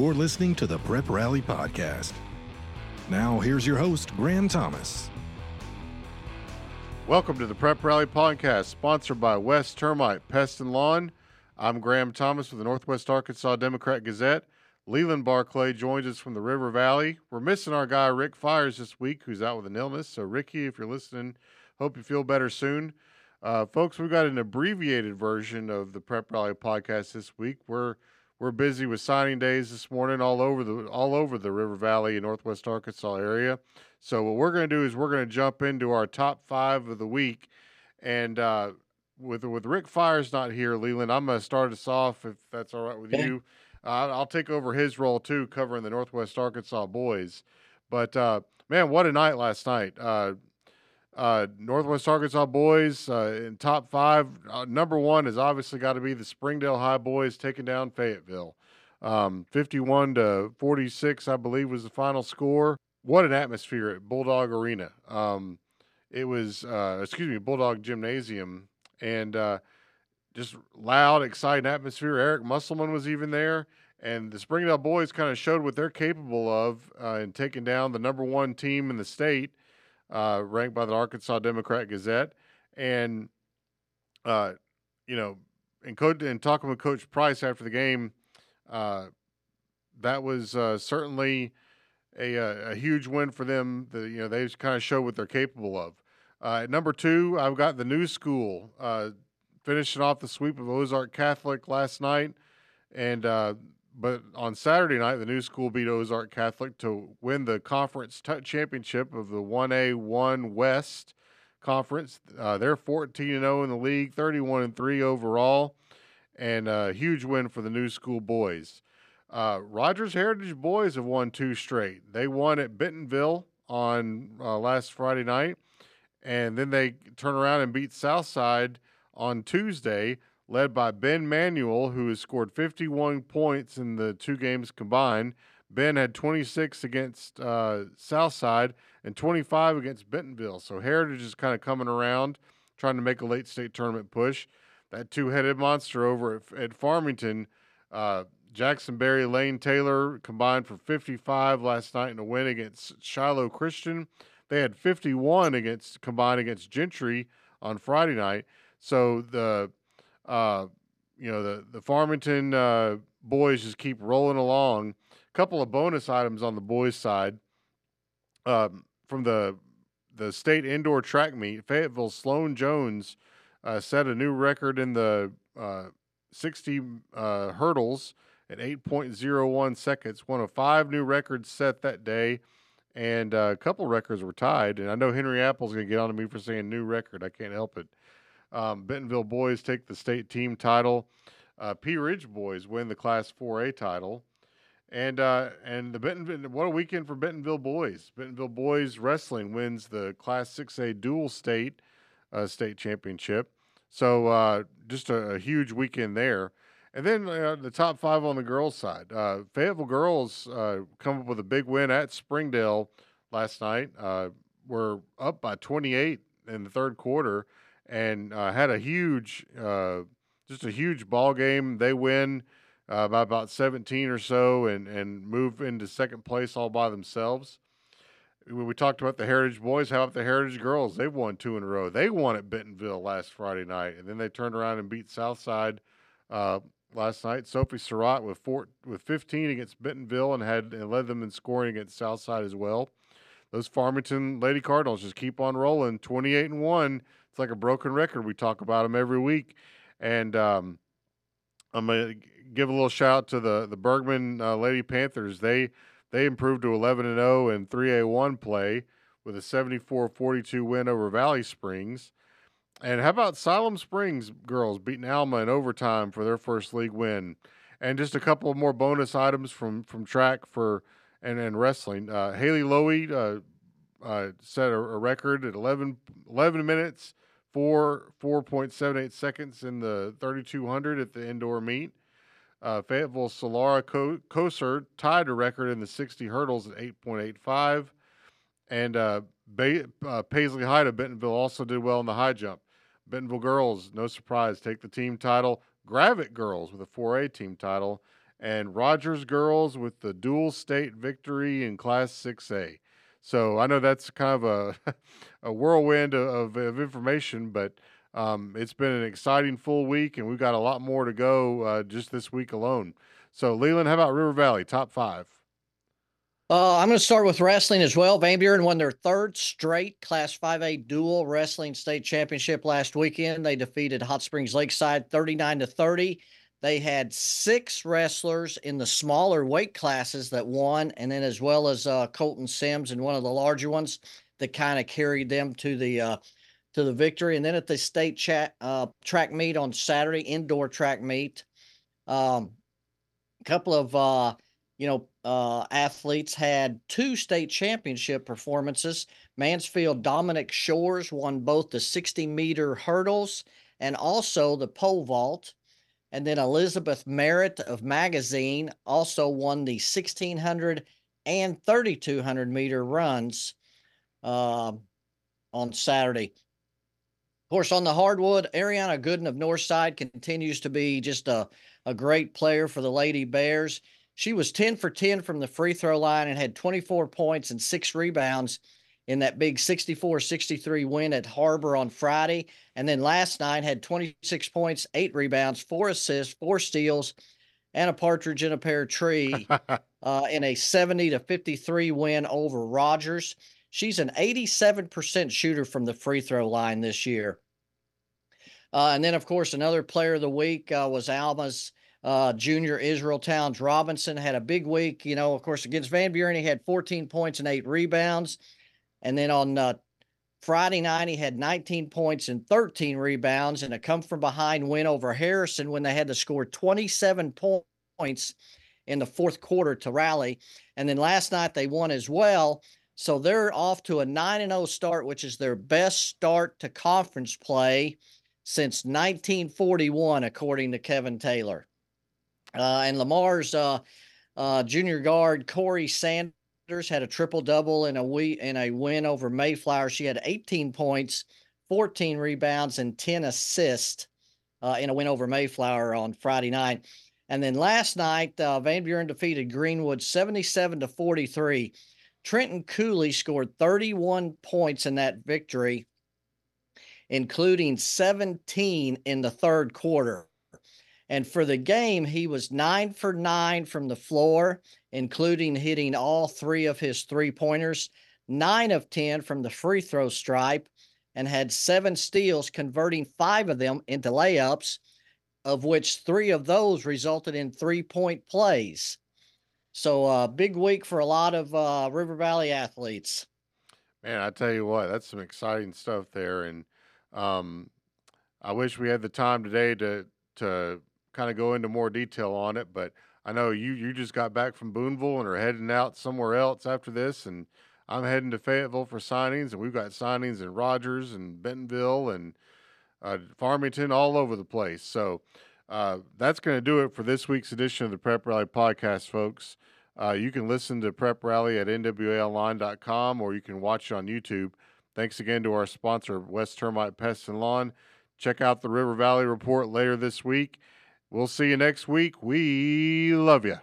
You're listening to the Prep Rally Podcast. Now, here's your host, Graham Thomas. Welcome to the Prep Rally Podcast, sponsored by West Termite Pest and Lawn. I'm Graham Thomas with the Northwest Arkansas Democrat Gazette. Leland Barclay joins us from the River Valley. We're missing our guy Rick Fires this week, who's out with an illness. So, Ricky, if you're listening, hope you feel better soon. Uh, folks, we've got an abbreviated version of the Prep Rally podcast this week. We're we're busy with signing days this morning all over the all over the River Valley and Northwest Arkansas area. So what we're going to do is we're going to jump into our top five of the week, and uh, with with Rick Fires not here, Leland, I'm going to start us off if that's all right with Okay. you. Uh, I'll take over his role too, covering the Northwest Arkansas boys. But uh, man, what a night last night! Uh, Northwest Arkansas boys uh, in top five. Uh, number one has obviously got to be the Springdale High boys taking down Fayetteville. Um, 51 to 46, I believe, was the final score. What an atmosphere at Bulldog Arena. Um, it was, uh, excuse me, Bulldog Gymnasium, and uh, just loud, exciting atmosphere. Eric Musselman was even there, and the Springdale boys kind of showed what they're capable of uh, in taking down the number one team in the state uh, ranked by the Arkansas Democrat Gazette, and uh, you know, and coach and talking with Coach Price after the game, uh, that was uh, certainly a, a a huge win for them. The you know they kind of show what they're capable of. Uh, at number two, I've got the new school uh, finishing off the sweep of Ozark Catholic last night, and uh, but on Saturday night, the new school beat Ozark Catholic to win the conference t- championship of the 1A 1 West Conference. Uh, they're 14 0 in the league, 31 3 overall, and a huge win for the new school boys. Uh, Rogers Heritage boys have won two straight. They won at Bentonville on uh, last Friday night, and then they turn around and beat Southside on Tuesday led by Ben Manuel, who has scored 51 points in the two games combined. Ben had 26 against uh, Southside and 25 against Bentonville. So Heritage is kind of coming around, trying to make a late state tournament push. That two headed monster over at, at Farmington, uh, Jackson Berry, Lane Taylor combined for 55 last night in a win against Shiloh Christian. They had 51 against combined against Gentry on Friday night. So the uh, you know the the Farmington uh, boys just keep rolling along. A couple of bonus items on the boys' side um, from the the state indoor track meet. Fayetteville Sloan Jones uh, set a new record in the uh, 60 uh, hurdles at 8.01 seconds. One of five new records set that day, and uh, a couple records were tied. And I know Henry Apple's going to get on to me for saying new record. I can't help it. Um, Bentonville boys take the state team title. Uh, Pea Ridge boys win the Class 4A title, and uh, and the Bentonville what a weekend for Bentonville boys. Bentonville boys wrestling wins the Class 6A dual state uh, state championship. So uh, just a, a huge weekend there. And then uh, the top five on the girls' side. Uh, Fayetteville girls uh, come up with a big win at Springdale last night. We're up by 28 in the third quarter and uh, had a huge, uh, just a huge ball game. They win uh, by about 17 or so and, and move into second place all by themselves. We, we talked about the Heritage boys. How about the Heritage girls? They've won two in a row. They won at Bentonville last Friday night, and then they turned around and beat Southside uh, last night. Sophie Surratt with four, with 15 against Bentonville and had and led them in scoring against Southside as well. Those Farmington Lady Cardinals just keep on rolling, 28 and one. Like a broken record. We talk about them every week, and um, I'm gonna give a little shout out to the the Bergman uh, Lady Panthers. They they improved to 11 and 0 in 3A1 play with a 74-42 win over Valley Springs. And how about Siloam Springs girls beating Alma in overtime for their first league win? And just a couple more bonus items from from track for and and wrestling. Uh, Haley Lowy uh, uh, set a, a record at 11, 11 minutes for 4.78 seconds in the 3200 at the indoor meet. Uh, Fayetteville Solara Co- Koser tied a record in the 60 hurdles at 8.85. And uh, ba- uh, Paisley Hyde of Bentonville also did well in the high jump. Bentonville girls, no surprise, take the team title. Gravette girls with a 4A team title. and Rogers girls with the dual state victory in Class 6A. So I know that's kind of a a whirlwind of, of information, but um, it's been an exciting full week, and we've got a lot more to go uh, just this week alone. So Leland, how about River Valley top five? Uh, I'm going to start with wrestling as well. Van Buren won their third straight Class 5A dual wrestling state championship last weekend. They defeated Hot Springs Lakeside 39 to 30. They had six wrestlers in the smaller weight classes that won, and then as well as uh, Colton Sims in one of the larger ones that kind of carried them to the uh, to the victory. And then at the state chat, uh, track meet on Saturday, indoor track meet, um, a couple of uh, you know, uh, athletes had two state championship performances. Mansfield Dominic Shores won both the 60 meter hurdles and also the pole vault. And then Elizabeth Merritt of Magazine also won the 1600 and 3200 meter runs uh, on Saturday. Of course, on the hardwood, Ariana Gooden of Northside continues to be just a, a great player for the Lady Bears. She was 10 for 10 from the free throw line and had 24 points and six rebounds in that big 64 63 win at Har-Ber on Friday. And then last night had 26 points, eight rebounds, four assists, four steals, and a partridge in a pear tree uh, in a 70 to 53 win over Rogers. She's an 87% shooter from the free throw line this year. Uh, and then, of course, another player of the week uh, was Alma's uh, junior Israel Towns Robinson had a big week. You know, of course, against Van Buren, he had 14 points and eight rebounds. And then on uh, Friday night, he had 19 points and 13 rebounds and a come from behind win over Harrison when they had to score 27 points in the fourth quarter to rally. And then last night, they won as well. So they're off to a 9 0 start, which is their best start to conference play since 1941, according to Kevin Taylor. Uh, and Lamar's uh, uh, junior guard Corey Sanders had a triple double in a we in a win over Mayflower. She had 18 points, 14 rebounds, and 10 assists uh, in a win over Mayflower on Friday night. And then last night, uh, Van Buren defeated Greenwood 77 to 43. Trenton Cooley scored 31 points in that victory, including 17 in the third quarter. And for the game, he was nine for nine from the floor, including hitting all three of his three pointers, nine of 10 from the free throw stripe, and had seven steals, converting five of them into layups, of which three of those resulted in three point plays. So, uh, big week for a lot of uh, River Valley athletes. Man, I tell you what, that's some exciting stuff there. And um, I wish we had the time today to to kind of go into more detail on it, but I know you you just got back from Booneville and are heading out somewhere else after this, and I'm heading to Fayetteville for signings, and we've got signings in Rogers and Bentonville and uh, Farmington, all over the place. So uh, that's going to do it for this week's edition of the Prep Rally Podcast, folks. Uh, you can listen to Prep Rally at nwaonline.com or you can watch it on YouTube. Thanks again to our sponsor, West Termite Pest and Lawn. Check out the River Valley Report later this week. We'll see you next week. We love you.